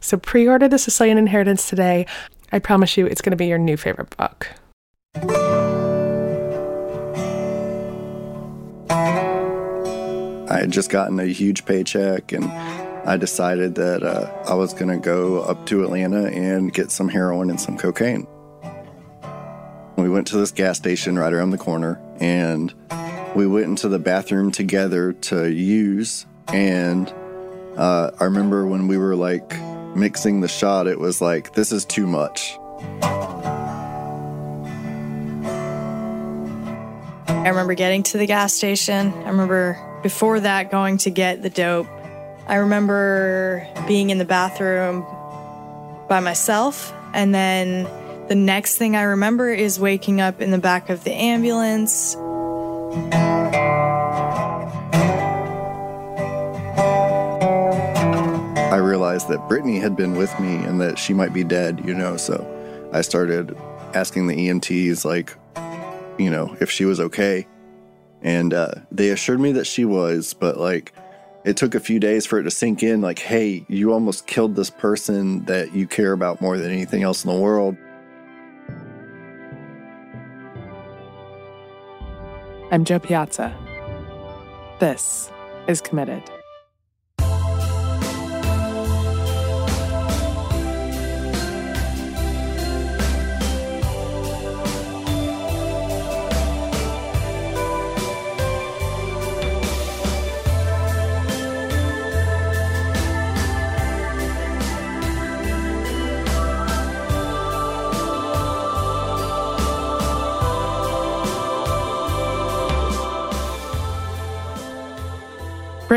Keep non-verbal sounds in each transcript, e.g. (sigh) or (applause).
So pre order The Sicilian Inheritance today. I promise you it's going to be your new favorite book. I had just gotten a huge paycheck and I decided that uh, I was going to go up to Atlanta and get some heroin and some cocaine. We went to this gas station right around the corner and we went into the bathroom together to use. And uh, I remember when we were like mixing the shot, it was like, this is too much. I remember getting to the gas station. I remember before that going to get the dope. I remember being in the bathroom by myself. And then the next thing I remember is waking up in the back of the ambulance. That Brittany had been with me and that she might be dead, you know, so I started asking the EMTs, like, you know, if she was okay. And uh, they assured me that she was, but like, it took a few days for it to sink in like, hey, you almost killed this person that you care about more than anything else in the world. I'm Jo Piazza. This is Committed.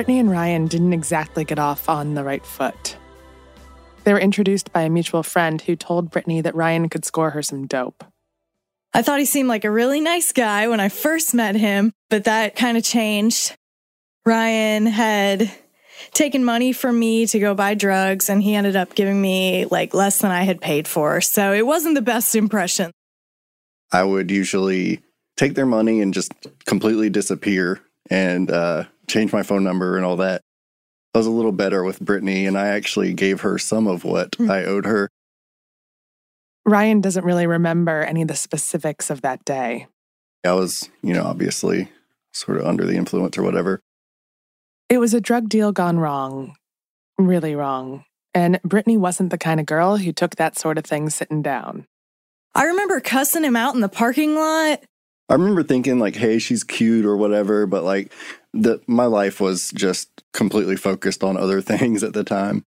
Brittany and Ryan didn't exactly get off on the right foot. They were introduced by a mutual friend who told Brittany that Ryan could score her some dope. I thought he seemed like a really nice guy when I first met him, but that kind of changed. Ryan had taken money from me to go buy drugs, and he ended up giving me like less than I had paid for. So it wasn't the best impression. I would usually take their money and just completely disappear and uh, change my phone number and all that. I was a little better with Brittany, and I actually gave her some of what Mm. I owed her. Ryan doesn't really remember any of the specifics of that day. I was, you know, obviously sort of under the influence or whatever. It was a drug deal gone wrong, really wrong. And Brittany wasn't the kind of girl who took that sort of thing sitting down. I remember cussing him out in the parking lot. I remember thinking like, "Hey, she's cute" or whatever, but like, the my life was just completely focused on other (laughs) things at the time.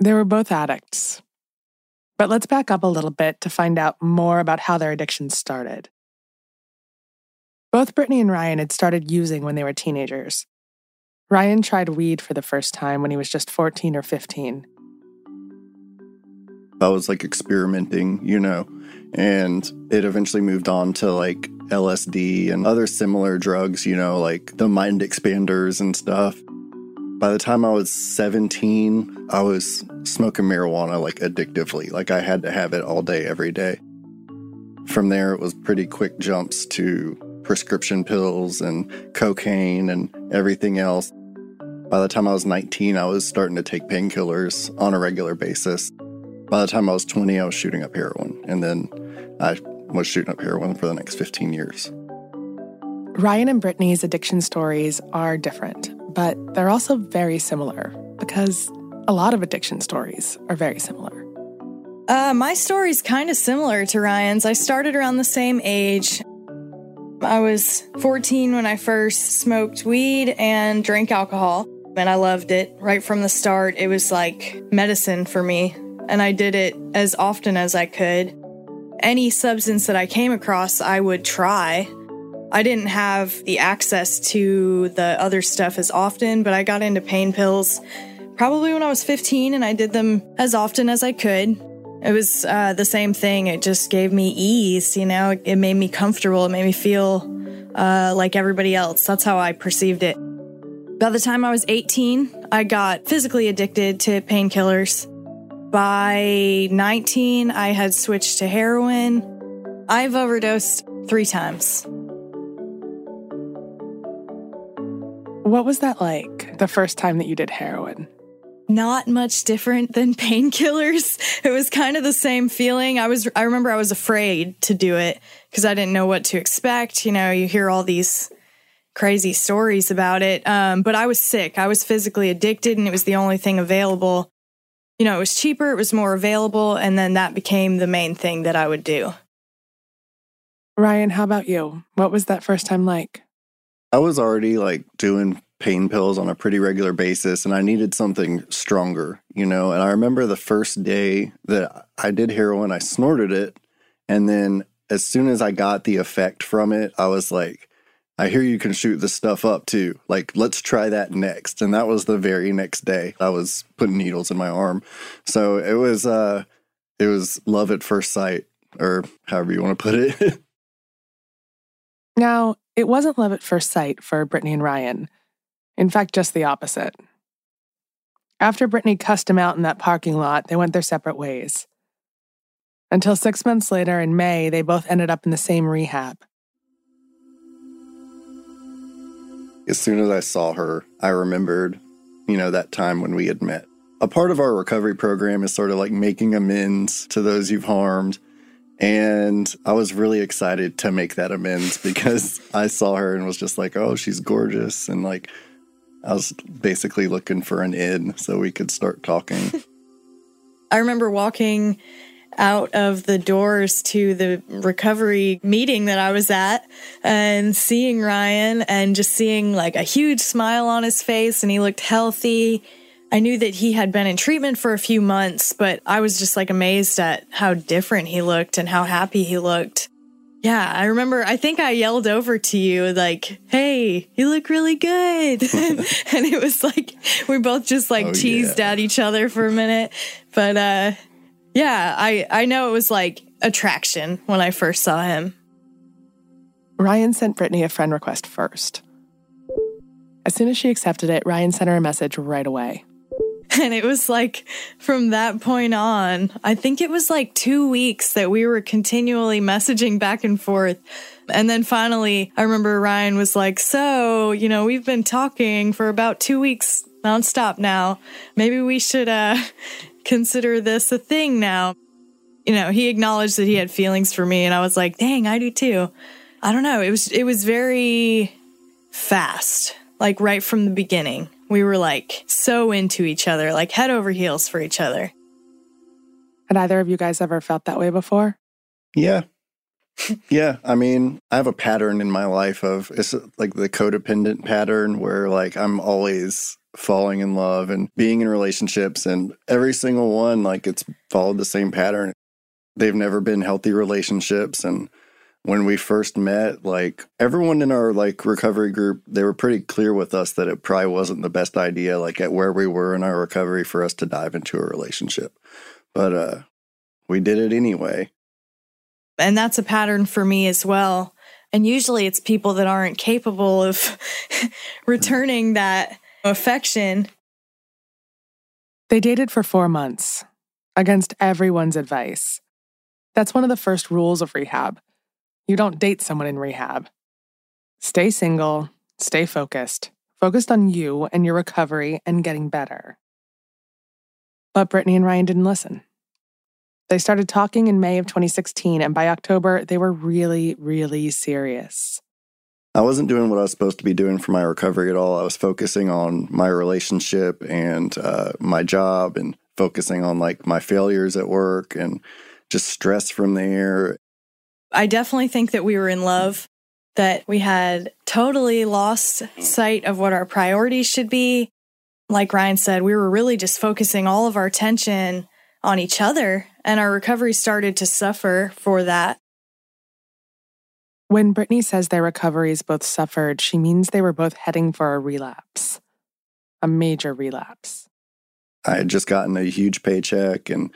They were both addicts. But let's back up a little bit to find out more about how their addictions started. Both Brittany and Ryan had started using when they were teenagers. Ryan tried weed for the first time when he was just 14 or 15. I was like experimenting, you know, and it eventually moved on to like LSD and other similar drugs, you know, like the mind expanders and stuff. By the time I was 17, I was smoking marijuana like addictively. Like I had to have it all day, every day. From there, it was pretty quick jumps to prescription pills and cocaine and everything else. By the time I was 19, I was starting to take painkillers on a regular basis. By the time I was 20, I was shooting up heroin. And then I was shooting up heroin for the next 15 years. Ryan and Brittany's addiction stories are different, but they're also very similar because a lot of addiction stories are very similar. Uh, my story's kind of similar to Ryan's. I started around the same age. I was 14 when I first smoked weed and drank alcohol, and I loved it right from the start. It was like medicine for me, and I did it as often as I could. Any substance that I came across, I would try. I didn't have the access to the other stuff as often, but I got into pain pills probably when I was 15 and I did them as often as I could. It was uh, the same thing. It just gave me ease, you know, it made me comfortable. It made me feel uh, like everybody else. That's how I perceived it. By the time I was 18, I got physically addicted to painkillers. By 19, I had switched to heroin. I've overdosed three times. What was that like the first time that you did heroin? not much different than (laughs) painkillers. It was kind of the same feeling. I was I remember I was afraid to do it because I didn't know what to expect. You know, you hear all these crazy stories about it. Um, but I was sick. I was physically addicted and it was the only thing available. You know, it was cheaper, it was more available, and then that became the main thing that I would do. Ryan, how about you? What was that first time like? I was already like doing pain pills on a pretty regular basis and I needed something stronger, you know. And I remember the first day that I did heroin, I snorted it. And then as soon as I got the effect from it, I was like, I hear you can shoot this stuff up too. Like, let's try that next. And that was the very next day. I was putting needles in my arm. So it was uh it was love at first sight, or however you want to put it. (laughs) now, it wasn't love at first sight for Brittany and Ryan. In fact, just the opposite. After Brittany cussed him out in that parking lot, they went their separate ways. Until six months later, in May, they both ended up in the same rehab. As soon as I saw her, I remembered, you know, that time when we had met. A part of our recovery program is sort of like making amends to those you've harmed. And I was really excited to make that amends (laughs) because I saw her and was just like, oh, she's gorgeous. And like, I was basically looking for an in so we could start talking. (laughs) I remember walking out of the doors to the recovery meeting that I was at and seeing Ryan and just seeing like a huge smile on his face and he looked healthy. I knew that he had been in treatment for a few months, but I was just like amazed at how different he looked and how happy he looked. Yeah, I remember. I think I yelled over to you, like, hey, you look really good. (laughs) and it was like, we both just like oh, teased yeah. at each other for a minute. But uh, yeah, I, I know it was like attraction when I first saw him. Ryan sent Brittany a friend request first. As soon as she accepted it, Ryan sent her a message right away. (laughs) And it was like from that point on, I think it was like two weeks that we were continually messaging back and forth. And then finally, I remember Ryan was like, So, you know, we've been talking for about two weeks nonstop now. Maybe we should uh, consider this a thing now. You know, he acknowledged that he had feelings for me, and I was like, Dang, I do too. I don't know. It was it was very fast, like right from the beginning. We were like so into each other, like head over heels for each other. Had either of you guys ever felt that way before? Yeah. (laughs) yeah. I mean, I have a pattern in my life of it's like the codependent pattern where like I'm always falling in love and being in relationships and every single one like it's followed the same pattern. They've never been healthy relationships and when we first met, like everyone in our like recovery group, they were pretty clear with us that it probably wasn't the best idea, like at where we were in our recovery, for us to dive into a relationship. But uh we did it anyway. And that's a pattern for me as well. And usually it's people that aren't capable of (laughs) returning that affection. They dated for four months against everyone's advice. That's one of the first rules of rehab you don't date someone in rehab. Stay single, stay focused, focused on you and your recovery and getting better. But Brittany and Ryan didn't listen. They started talking in May of 2016, and by October, they were really, really serious. I wasn't doing what I was supposed to be doing for my recovery at all. I was focusing on my relationship and uh, my job and focusing on like my failures at work and just stress from there. I definitely think that we were in love, that we had totally lost sight of what our priorities should be. Like Ryan said, we were really just focusing all of our attention on each other, and our recovery started to suffer for that. When Brittany says their recoveries both suffered, she means they were both heading for a relapse, a major relapse. I had just gotten a huge paycheck and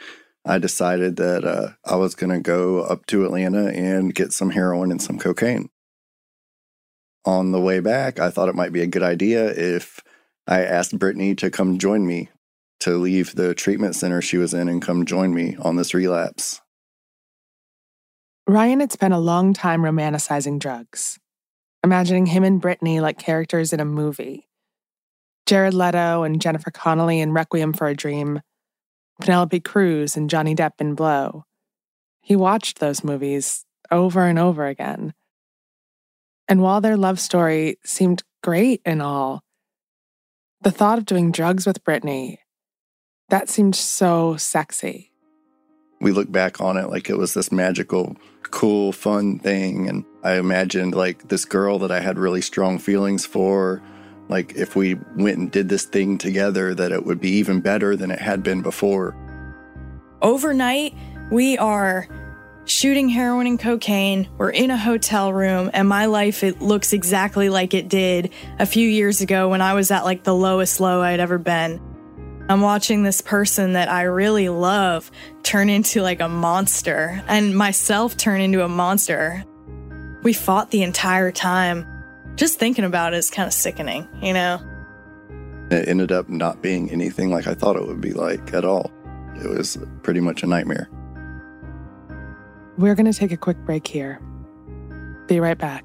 I decided that uh, I was going to go up to Atlanta and get some heroin and some cocaine. On the way back, I thought it might be a good idea if I asked Brittany to come join me to leave the treatment center she was in and come join me on this relapse. Ryan had spent a long time romanticizing drugs, imagining him and Brittany like characters in a movie. Jared Leto and Jennifer Connelly in Requiem for a Dream, Penelope Cruz and Johnny Depp in Blow. He watched those movies over and over again. And while their love story seemed great and all, the thought of doing drugs with Brittany, that seemed so sexy. We look back on it like it was this magical, cool, fun thing. And I imagined like this girl that I had really strong feelings for like if we went and did this thing together that it would be even better than it had been before. Overnight we are shooting heroin and cocaine. We're in a hotel room and my life it looks exactly like it did a few years ago when i was at like the lowest low i'd ever been i'm watching this person that i really love turn into like a monster and myself turn into a monster we fought the entire time just thinking about it is kind of sickening, you know? It ended up not being anything like I thought it would be like at all. It was pretty much a nightmare. We're going to take a quick break here. Be right back.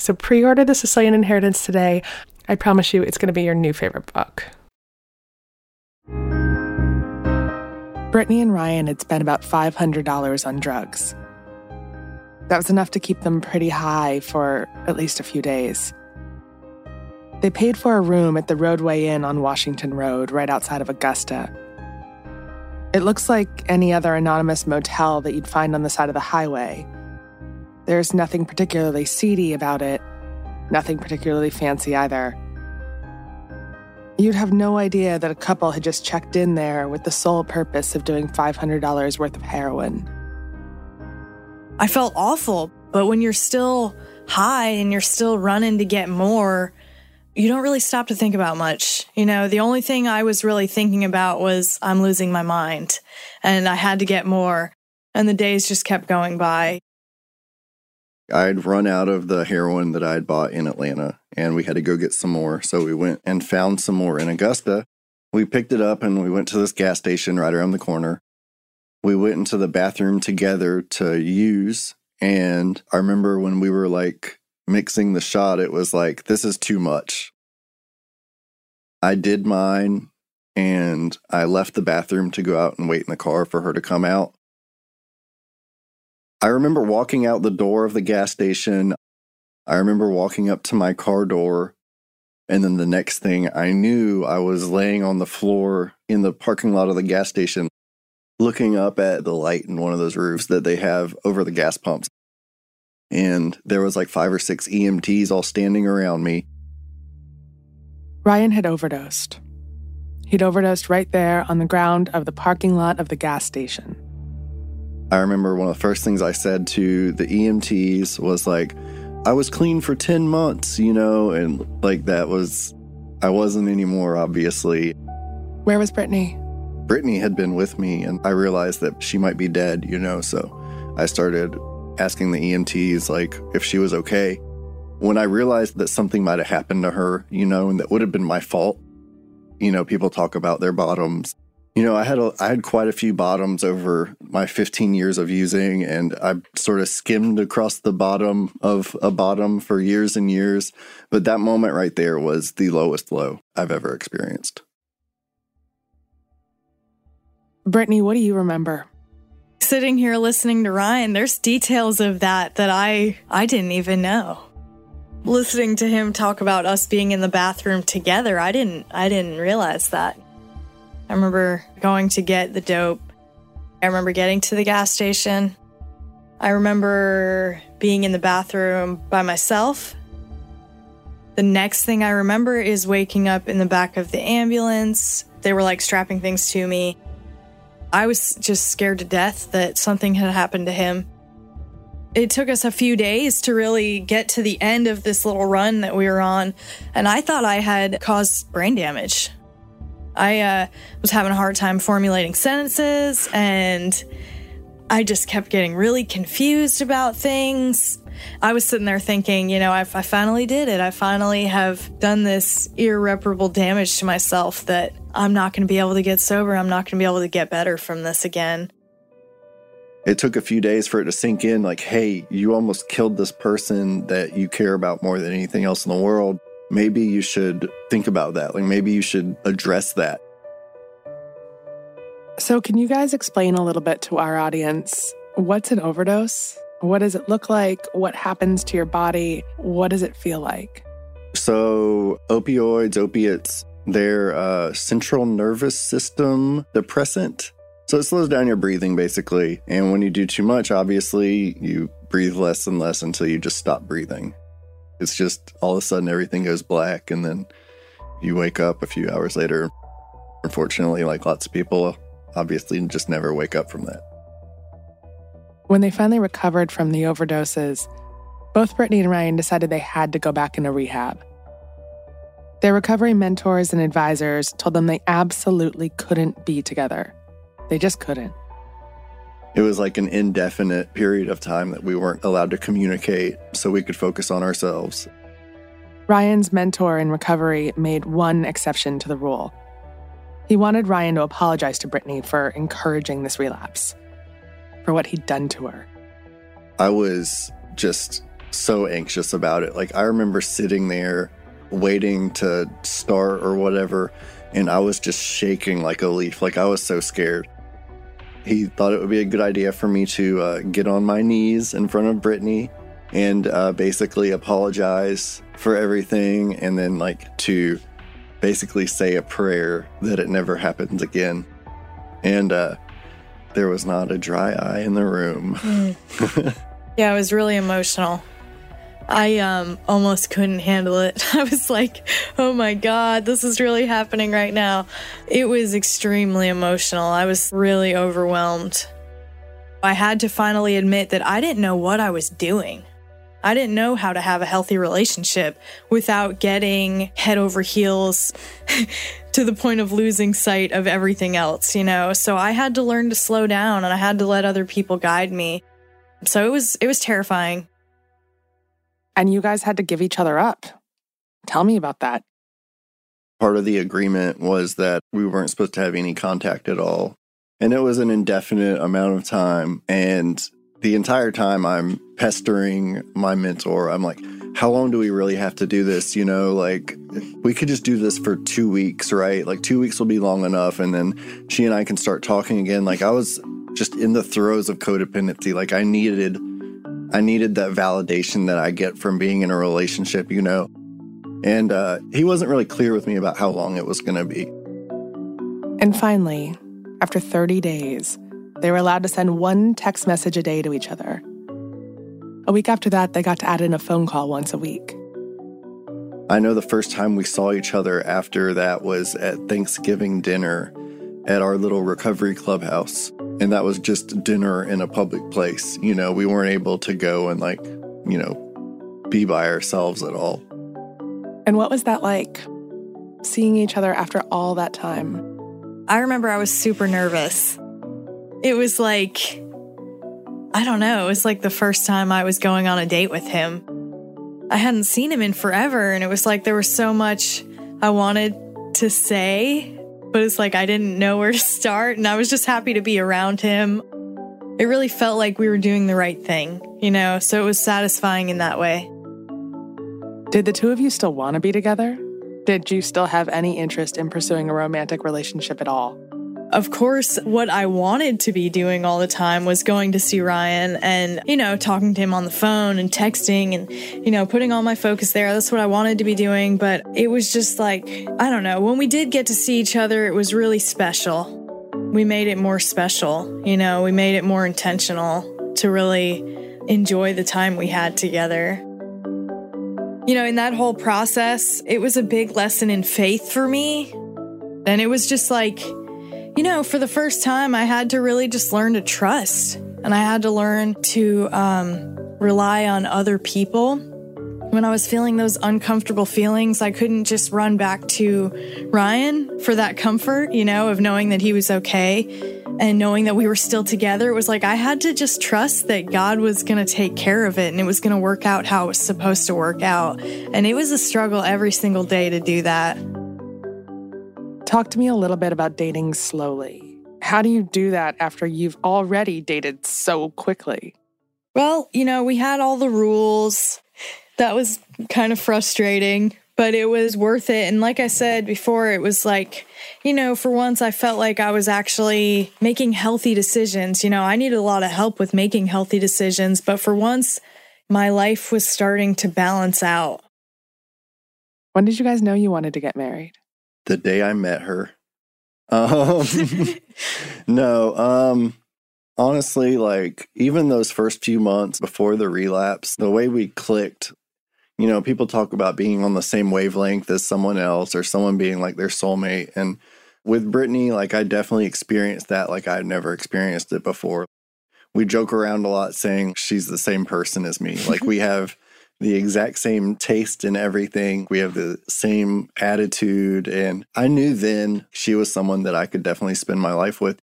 So pre order The Sicilian Inheritance today. I promise you it's going to be your new favorite book. Brittany and Ryan had spent about $500 on drugs. That was enough to keep them pretty high for at least a few days. They paid for a room at the Rodeway Inn on Washington Road, right outside of Augusta. It looks like any other anonymous motel that you'd find on the side of the highway. There's nothing particularly seedy about it, nothing particularly fancy either. You'd have no idea that a couple had just checked in there with the sole purpose of doing $500 worth of heroin. I felt awful, but when you're still high and you're still running to get more, you don't really stop to think about much. You know, the only thing I was really thinking about was I'm losing my mind and I had to get more. And the days just kept going by. I'd run out of the heroin that I'd bought in Atlanta and we had to go get some more. So we went and found some more in Augusta. We picked it up and we went to this gas station right around the corner. We went into the bathroom together to use. And I remember when we were like mixing the shot, it was like, this is too much. I did mine and I left the bathroom to go out and wait in the car for her to come out. I remember walking out the door of the gas station. I remember walking up to my car door. And then the next thing I knew, I was laying on the floor in the parking lot of the gas station. looking up at the light in one of those roofs that they have over the gas pumps. And there was like five or six EMTs all standing around me. Ryan had overdosed. He'd overdosed right there on the ground of the parking lot of the gas station. I remember one of the first things I said to the EMTs was like, I was clean for 10 months, you know, and like that was, I wasn't anymore, obviously. Where was Brittany? Brittany had been with me, and I realized that she might be dead, you know, so I started asking the EMTs, like, if she was okay. When I realized that something might have happened to her, you know, and that would have been my fault, you know, people talk about their bottoms you know, I had a, I had quite a few bottoms over my 15 years of using, and I sort of skimmed across the bottom of a bottom for years and years. But that moment right there was the lowest low I've ever experienced. Brittany, what do you remember? Sitting here listening to Ryan, there's details of that that I I didn't even know. Listening to him talk about us being in the bathroom together, I didn't I didn't realize that. I remember going to get the dope. I remember getting to the gas station. I remember being in the bathroom by myself. The next thing I remember is waking up in the back of the ambulance. They were like strapping things to me. I was just scared to death that something had happened to him. It took us a few days to really get to the end of this little run that we were on, and I thought I had caused brain damage. I uh, was having a hard time formulating sentences and I just kept getting really confused about things. I was sitting there thinking, you know, I, I finally did it. I finally have done this irreparable damage to myself that I'm not going to be able to get sober. I'm not going to be able to get better from this again. It took a few days for it to sink in like, hey, you almost killed this person that you care about more than anything else in the world maybe you should think about that. Like maybe you should address that. So, can you guys explain a little bit to our audience what's an overdose? What does it look like? What happens to your body? What does it feel like? So, opioids, opiates, they're a central nervous system depressant. So, it slows down your breathing basically. And when you do too much, obviously, you breathe less and less until you just stop breathing. It's just all of a sudden everything goes black, and then you wake up a few hours later. Unfortunately, like lots of people, obviously just never wake up from that. When they finally recovered from the overdoses, both Brittany and Ryan decided they had to go back into rehab. Their recovery mentors and advisors told them they absolutely couldn't be together. They just couldn't. It was like an indefinite period of time that we weren't allowed to communicate so we could focus on ourselves. Ryan's mentor in recovery made one exception to the rule. He wanted Ryan to apologize to Brittany for encouraging this relapse, for what he'd done to her. I was just so anxious about it. Like, I remember sitting there waiting to start or whatever, and I was just shaking like a leaf. Like, I was so scared. He thought it would be a good idea for me to uh, get on my knees in front of Brittany and uh, basically apologize for everything and then like to basically say a prayer that it never happens again. And uh, there was not a dry eye in the room. Mm. (laughs) yeah, it was really emotional. I um almost couldn't handle it. (laughs) I was like, "Oh my god, this is really happening right now." It was extremely emotional. I was really overwhelmed. I had to finally admit that I didn't know what I was doing. I didn't know how to have a healthy relationship without getting head over heels (laughs) to the point of losing sight of everything else, you know? So I had to learn to slow down and I had to let other people guide me. So it was it was terrifying and you guys had to give each other up. Tell me about that. Part of the agreement was that we weren't supposed to have any contact at all. And it was an indefinite amount of time. And the entire time I'm pestering my mentor. I'm like, how long do we really have to do this? You know, like we could just do this for two weeks, right? Like two weeks will be long enough. And then she and I can start talking again. Like I was just in the throes of codependency. Like I needed I needed that validation that I get from being in a relationship, you know. And uh, he wasn't really clear with me about how long it was going to be. And finally, after 30 days, they were allowed to send one text message a day to each other. A week after that, they got to add in a phone call once a week. I know the first time we saw each other after that was at Thanksgiving dinner at our little recovery clubhouse. And that was just dinner in a public place. You know, we weren't able to go and, like, you know, be by ourselves at all. And what was that like, seeing each other after all that time? I remember I was super nervous. It was like, I don't know, it was like the first time I was going on a date with him. I hadn't seen him in forever, and it was like there was so much I wanted to say, but it's like I didn't know where to start, and I was just happy to be around him. It really felt like we were doing the right thing, you know, so it was satisfying in that way. Did the two of you still want to be together? Did you still have any interest in pursuing a romantic relationship at all? Of course, what I wanted to be doing all the time was going to see Ryan and, you know, talking to him on the phone and texting and, you know, putting all my focus there. That's what I wanted to be doing. But it was just like, I don't know. When we did get to see each other, it was really special. We made it more special, you know, we made it more intentional to really enjoy the time we had together. You know, in that whole process, it was a big lesson in faith for me. And it was just like, you know, for the first time, I had to really just learn to trust and I had to learn to um, rely on other people. When I was feeling those uncomfortable feelings, I couldn't just run back to Ryan for that comfort, you know, of knowing that he was okay and knowing that we were still together. It was like I had to just trust that God was going to take care of it and it was going to work out how it was supposed to work out. And it was a struggle every single day to do that. Talk to me a little bit about dating slowly. How do you do that after you've already dated so quickly? Well, you know, we had all the rules. That was kind of frustrating, but it was worth it. And like I said before, it was like, you know, for once I felt like I was actually making healthy decisions. You know, I needed a lot of help with making healthy decisions, but for once, my life was starting to balance out. When did you guys know you wanted to get married? The day I met her. Um, (laughs) no, um, honestly, like even those first few months before the relapse, the way we clicked, you know, people talk about being on the same wavelength as someone else or someone being like their soulmate. And with Brittany, like I definitely experienced that like I'd never experienced it before. We joke around a lot saying she's the same person as me. Like we (laughs) have the exact same taste in everything. We have the same attitude. And I knew then she was someone that I could definitely spend my life with.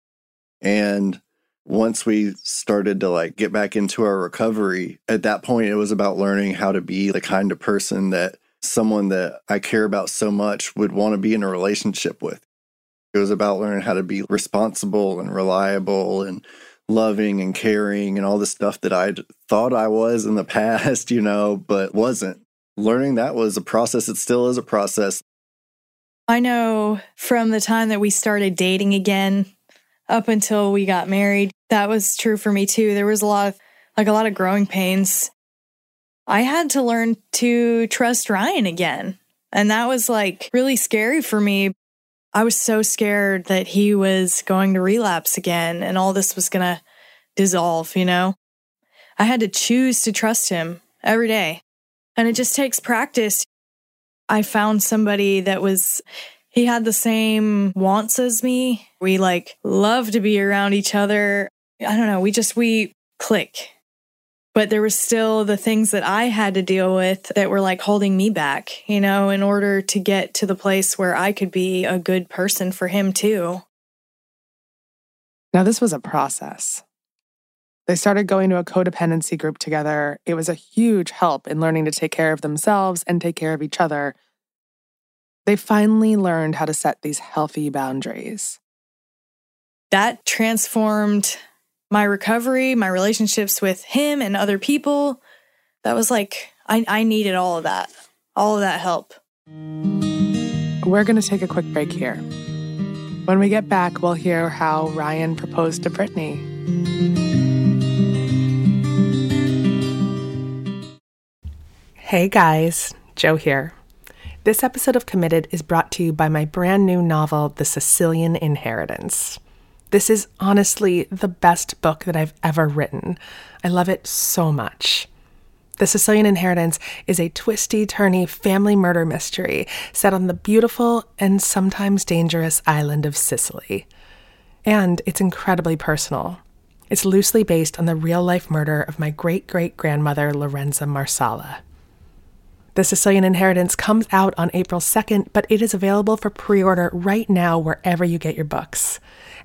And once we started to like get back into our recovery, at that point, it was about learning how to be the kind of person that someone that I care about so much would want to be in a relationship with. It was about learning how to be responsible and reliable and loving and caring and all the stuff that I thought I was in the (laughs) past, you know, but wasn't. Learning that was a process. It still is a process. I know from the time that we started dating again up until we got married, that was true for me too. There was a lot of, like, a lot of growing pains. I had to learn to trust Ryan again. And that was like really scary for me. I was so scared that he was going to relapse again and all this was going to dissolve, you know? I had to choose to trust him every day. And it just takes practice. I found somebody that was, he had the same wants as me. We like love to be around each other. I don't know. We just, we click. But there was still the things that I had to deal with that were like holding me back, you know, in order to get to the place where I could be a good person for him too. Now, this was a process. They started going to a codependency group together. It was a huge help in learning to take care of themselves and take care of each other. They finally learned how to set these healthy boundaries. That transformed my recovery, my relationships with him and other people. That was like, I, I needed all of that, all of that help. We're going to take a quick break here. When we get back, we'll hear how Ryan proposed to Brittany. Hey guys, Jo here. This episode of Committed is brought to you by my brand new novel, The Sicilian Inheritance. This is honestly the best book that I've ever written. I love it so much. The Sicilian Inheritance is a twisty, turny family murder mystery set on the beautiful and sometimes dangerous island of Sicily. And it's incredibly personal. It's loosely based on the real life murder of my great great grandmother, Lorenza Marsala. The Sicilian Inheritance comes out on April 2nd, but it is available for pre order right now wherever you get your books.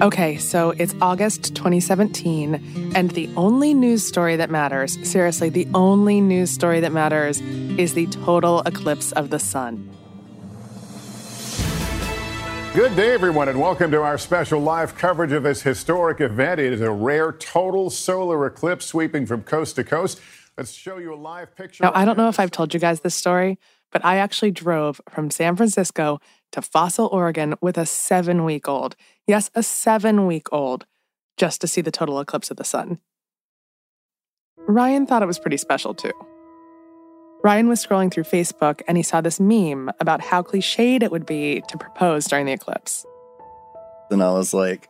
Mm-hmm. Okay, so it's August 2017, and the only news story that matters, seriously, the only news story that matters, is the total eclipse of the sun. Good day, everyone, and welcome to our special live coverage of this historic event. It is a rare total solar eclipse sweeping from coast to coast. Let's show you a live picture. Now, I don't know if I've told you guys this story, but I actually drove from San Francisco to Fossil, Oregon with a seven week old. Yes, a seven week old, just to see the total eclipse of the sun. Ryan thought it was pretty special too. Ryan was scrolling through Facebook and he saw this meme about how cliched it would be to propose during the eclipse. And I was like,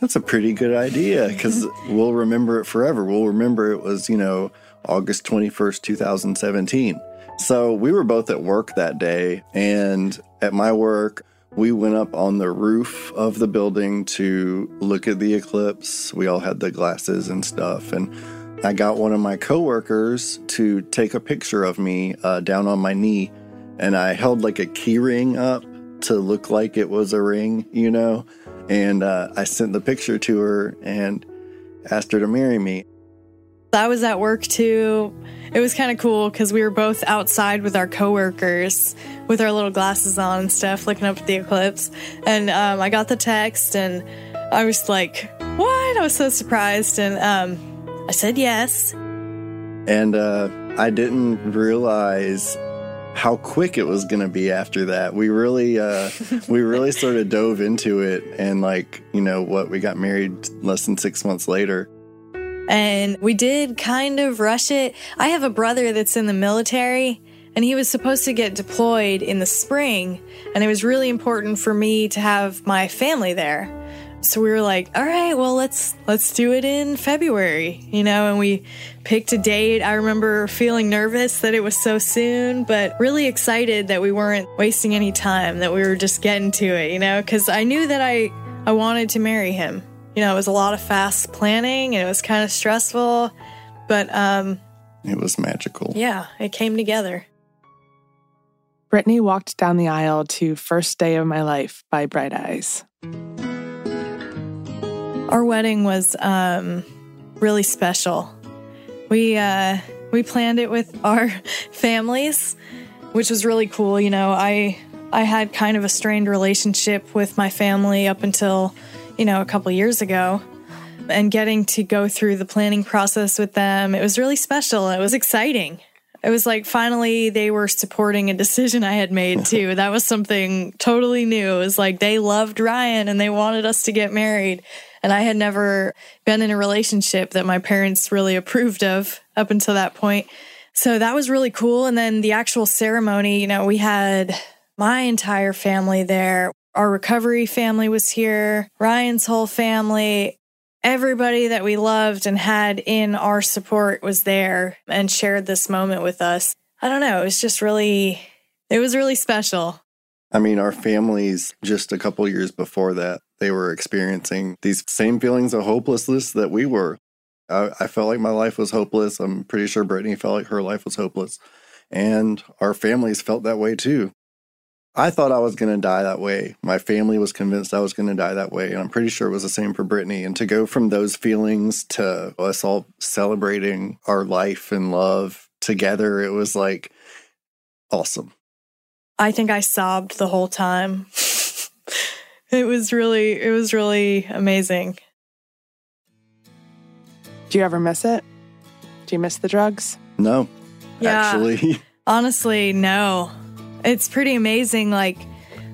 that's a pretty good idea mm-hmm. because we'll remember it forever. We'll remember it was, you know, August 21st, 2017. So we were both at work that day, and at my work, we went up on the roof of the building to look at the eclipse. We all had the glasses and stuff, and I got one of my coworkers to take a picture of me uh, down on my knee, and I held like a key ring up to look like it was a ring, you know. And uh, I sent the picture to her and asked her to marry me. I was at work too. It was kind of cool because we were both outside with our coworkers with our little glasses on and stuff, looking up at the eclipse. And um, I got the text and I was like, what? I was so surprised. And um, I said yes. And uh, I didn't realize how quick it was going to be after that. We really, uh, we really sort of dove into it, and like you know what, we got married less than six months later. And we did kind of rush it. I have a brother that's in the military and he was supposed to get deployed in the spring and it was really important for me to have my family there. So we were like, all right, well let's let's do it in February, you know, and we picked a date. I remember feeling nervous that it was so soon, but really excited that we weren't wasting any time, that we were just getting to it, you know, cuz I knew that I I wanted to marry him you know, it was a lot of fast planning and it was kind of stressful, but um, it was magical. Yeah, it came together. Brittany walked down the aisle to First Day of My Life by Bright Eyes. Our wedding was um, really special. We uh, we planned it with our (laughs) families, which was really cool. You know, I I had kind of a strained relationship with my family up until you know, a couple years ago. And getting to go through the planning process with them, it was really special. It was exciting. It was like finally they were supporting a decision I had made (laughs) too. that was something totally new. It was like they loved Ryan and they wanted us to get married. And I had never been in a relationship that my parents really approved of up until that point. So that was really cool. And then the actual ceremony, you know, we had my entire family there. Our recovery family was here, Ryan's whole family. Everybody that we loved and had in our support was there and shared this moment with us. I don't know, it was just really, it was really special. I mean, our families just a couple years before that, they were experiencing these same feelings of hopelessness that we were. I, I, felt like my life was hopeless. I'm pretty sure Brittany felt like her life was hopeless. And our families felt that way too. I thought I was going to die that way. My family was convinced I was going to die that way. And I'm pretty sure it was the same for Brittany. And to go from those feelings to us all celebrating our life and love together, it was like awesome. I think I sobbed the whole time. it was really, it was really amazing. Do you ever miss it? Do you miss the drugs? No, Yeah. actually. (laughs) Honestly, no. It's pretty amazing. Like,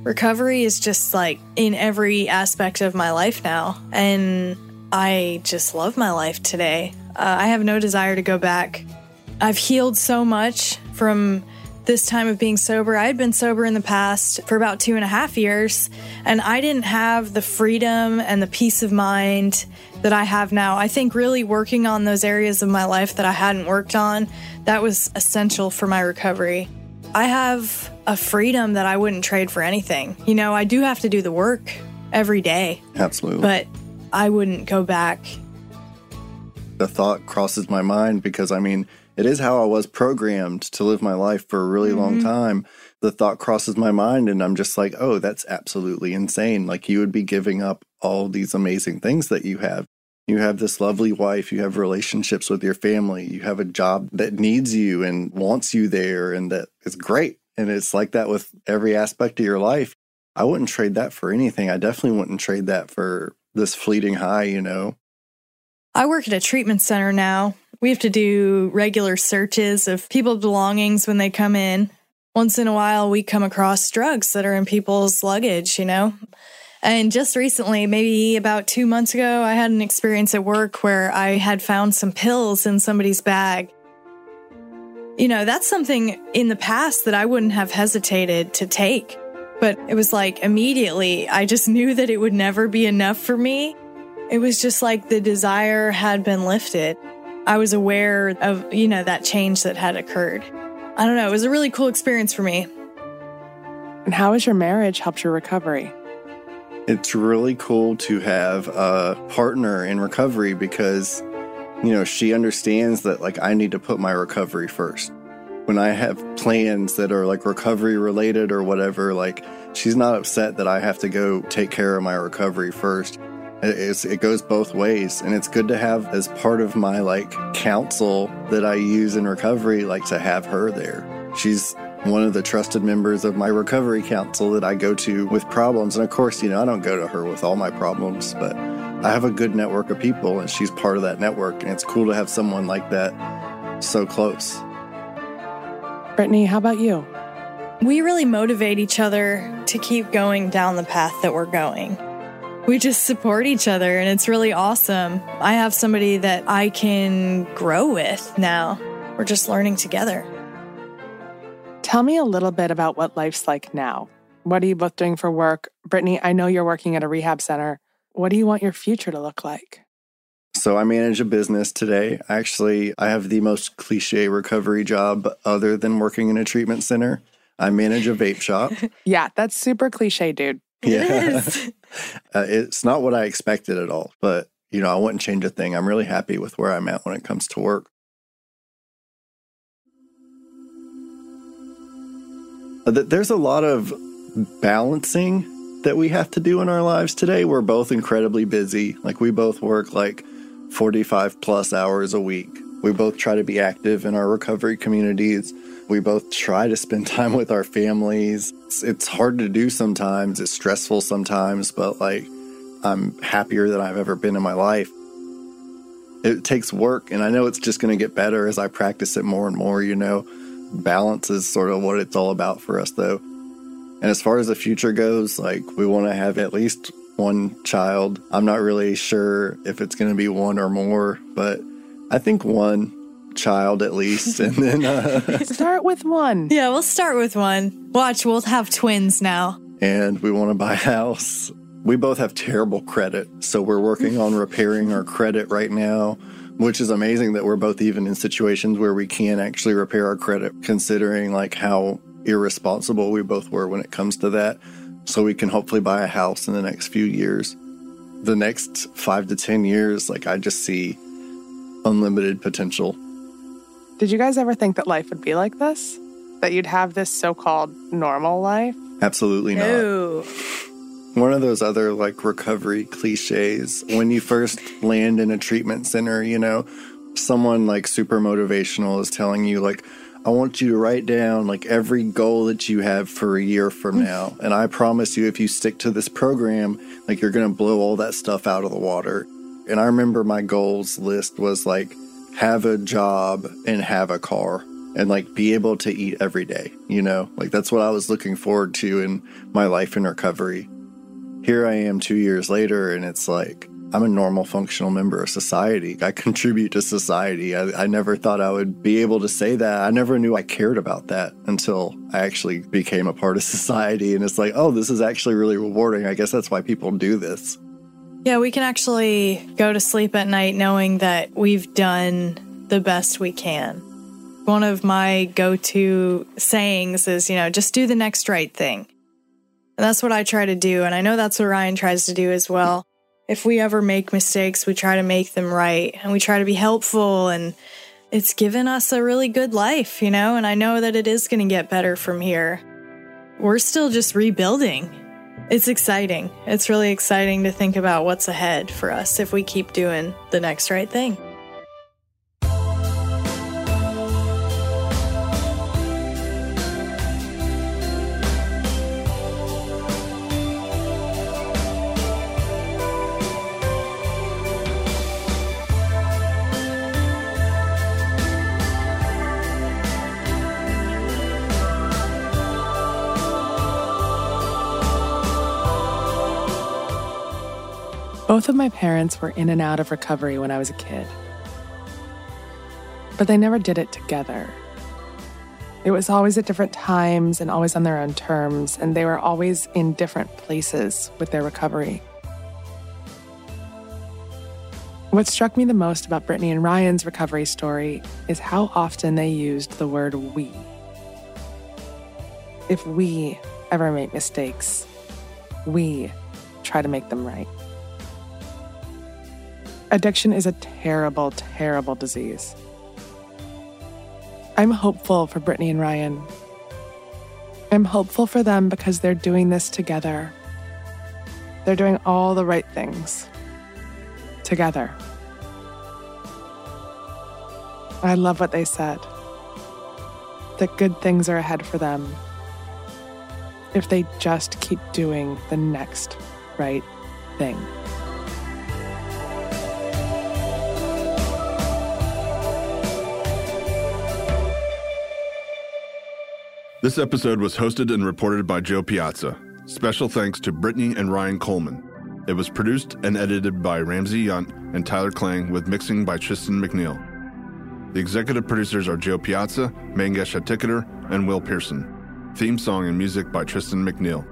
recovery is just like in every aspect of my life now. And I just love my life today. Uh, I have no desire to go back. I've healed so much from this time of being sober. I had been sober in the past for about two and a half years, and I didn't have the freedom and the peace of mind that I have now. I think really working on those areas of my life that I hadn't worked on, that was essential for my recovery. I have a freedom that I wouldn't trade for anything. You know, I do have to do the work every day, Absolutely. but I wouldn't go back. the thought crosses my mind because I mean, it is how I was programmed to live my life for a really mm-hmm. long time. The thought crosses my mind, and I'm just like, oh, that's absolutely insane. Like, you would be giving up all these amazing things that you have. You have this lovely wife, you have relationships with your family, you have a job that needs you and wants you there, and that is great. And it's like that with every aspect of your life. I wouldn't trade that for anything. I definitely wouldn't trade that for this fleeting high, you know? I work at a treatment center now. We have to do regular searches of people's belongings when they come in. Once in a while, we come across drugs that are in people's luggage, you know? And just recently, maybe about two months ago, I had an experience at work where I had found some pills in somebody's bag. You know, that's something in the past that I wouldn't have hesitated to take. But it was like immediately, I just knew that it would never be enough for me. It was just like the desire had been lifted. I was aware of, you know, that change that had occurred. I don't know, it was a really cool experience for me. And how has your marriage helped your recovery? It's really cool to have a partner in recovery because, you know, she understands that like I need to put my recovery first. When I have plans that are like recovery related or whatever, like she's not upset that I have to go take care of my recovery first. It- It's, it goes both ways. And it's good to have as part of my like counsel that I use in recovery, like to have her there. She's one of the trusted members of my recovery council that I go to with problems. And of course, you know, I don't go to her with all my problems, but I have a good network of people and she's part of that network. And it's cool to have someone like that so close. Brittany, how about you? We really motivate each other to keep going down the path that we're going. We just support each other, and it's really awesome. I have somebody that I can grow with now. We're just learning together. Tell me a little bit about what life's like now. What are you both doing for work? Brittany, I know you're working at a rehab center. What do you want your future to look like? So I manage a business today. Actually, I have the most cliche recovery job other than working in a treatment center. I manage a vape shop. (laughs) Yeah, that's super cliche, dude. (laughs) It is. (laughs) Uh, it's not what I expected at all, but you know, I wouldn't change a thing. I'm really happy with where I'm at when it comes to work. Uh, There's a lot of balancing that we have to do in our lives today. We're both incredibly busy. Like we both work like 45 plus hours a week. We both try to be active in our recovery communities. We both try to spend (laughs) time with our families. It's, it's hard to do sometimes. It's stressful sometimes, but like I'm happier than I've ever been in my life. It takes work, and I know it's just going to get better as I practice it more and more. You know, balance is sort of what it's all about for us, though. And as far as the future goes, like we want to have at least one child. I'm not really sure if it's going to be one or more, but I think one child at least. And then, uh, (laughs) Start with one. yeah, we'll start with one. Watch, we'll have twins now. and we want to buy a house. We both have terrible credit, so we're working on (laughs) repairing our credit right now, which is amazing that we're both even in situations where we can actually repair our credit, considering like how irresponsible we both were when it comes to that. So we can hopefully buy a house in the next few years. The next five to 10 years, like I just see unlimited potential. Did you guys ever think that life would be like this? That you'd have this so called normal life? Absolutely not. Ooh. One of those other like recovery cliches. When you first land in a treatment center, you know, someone like super motivational is telling you, like, I want you to write down like every goal that you have for a year from mm. now. And I promise you, if you stick to this program, like you're going to blow all that stuff out of the water. And I remember my goals list was like have a job and have a car and like be able to eat every day, you know? Like that's what I was looking forward to in my life in recovery. Here I am 2 years later and it's like I'm a normal functional member of society. I contribute to society. I, I, never thought I would be able to say that. I never knew I cared about that until I actually became a part of (laughs) society. And it's like, oh, this is actually really rewarding. I guess that's why people do this. Yeah, we can actually go to sleep at night knowing that we've done the best we can. One of my go to sayings is, you know, just do the next right thing. And that's what I try to do. And I know that's what Ryan tries to do as well if we ever make mistakes, we try to make them right and we try to be helpful. And it's given us a really good life, you know? And I know that it is going to get better from here. We're still just rebuilding. It's exciting. It's really exciting to think about what's ahead for us if we keep doing the next right thing. Both of my parents were in and out of recovery when I was a kid, but they never did it together. It was always at different times and always on their own terms, and they were always in different places with their recovery. What struck me the most about Brittany and Ryan's recovery story is how often they used the word we. If we ever make mistakes, we try to make them right. Addiction is a terrible, terrible disease. I'm hopeful for Brittany and Ryan. I'm hopeful for them because they're doing this together. They're doing all the right things together. I love what they said that good things are ahead for them if they just keep doing the next right thing. This episode was hosted and reported by Jo Piazza. Special thanks to Brittany and Ryan Coleman. It was produced and edited by Ramsey Yunt and Tyler Klang with mixing by Tristan McNeil. The executive producers are Jo Piazza, Mangesh Hattikudur, and Will Pearson. Theme song and music by Tristan McNeil.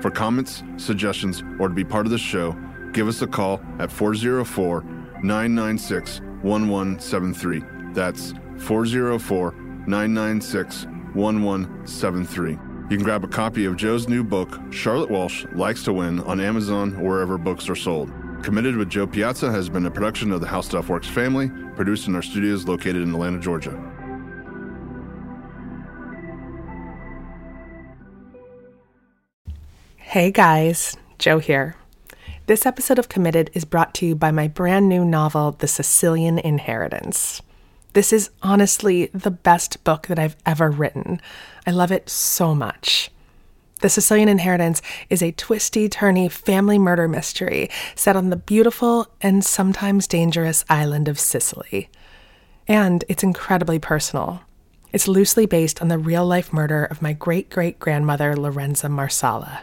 For comments, suggestions, or to be part of the show, give us a call at 404 996 1173. That's 404 996 1173. You can grab a copy of Jo's new book, Charlotte Walsh Likes to Win, on Amazon or wherever books are sold. Committed with Jo Piazza has been a production of the How Stuff Works family, produced in our studios located in Atlanta, Georgia. Hey guys, Jo here. This episode of Committed is brought to you by my brand new novel, The Sicilian Inheritance. This is honestly the best book that I've ever written. I love it so much. The Sicilian Inheritance is a twisty, turny family murder mystery set on the beautiful and sometimes dangerous island of Sicily. And it's incredibly personal. It's loosely based on the real life murder of my great great grandmother, Lorenza Marsala.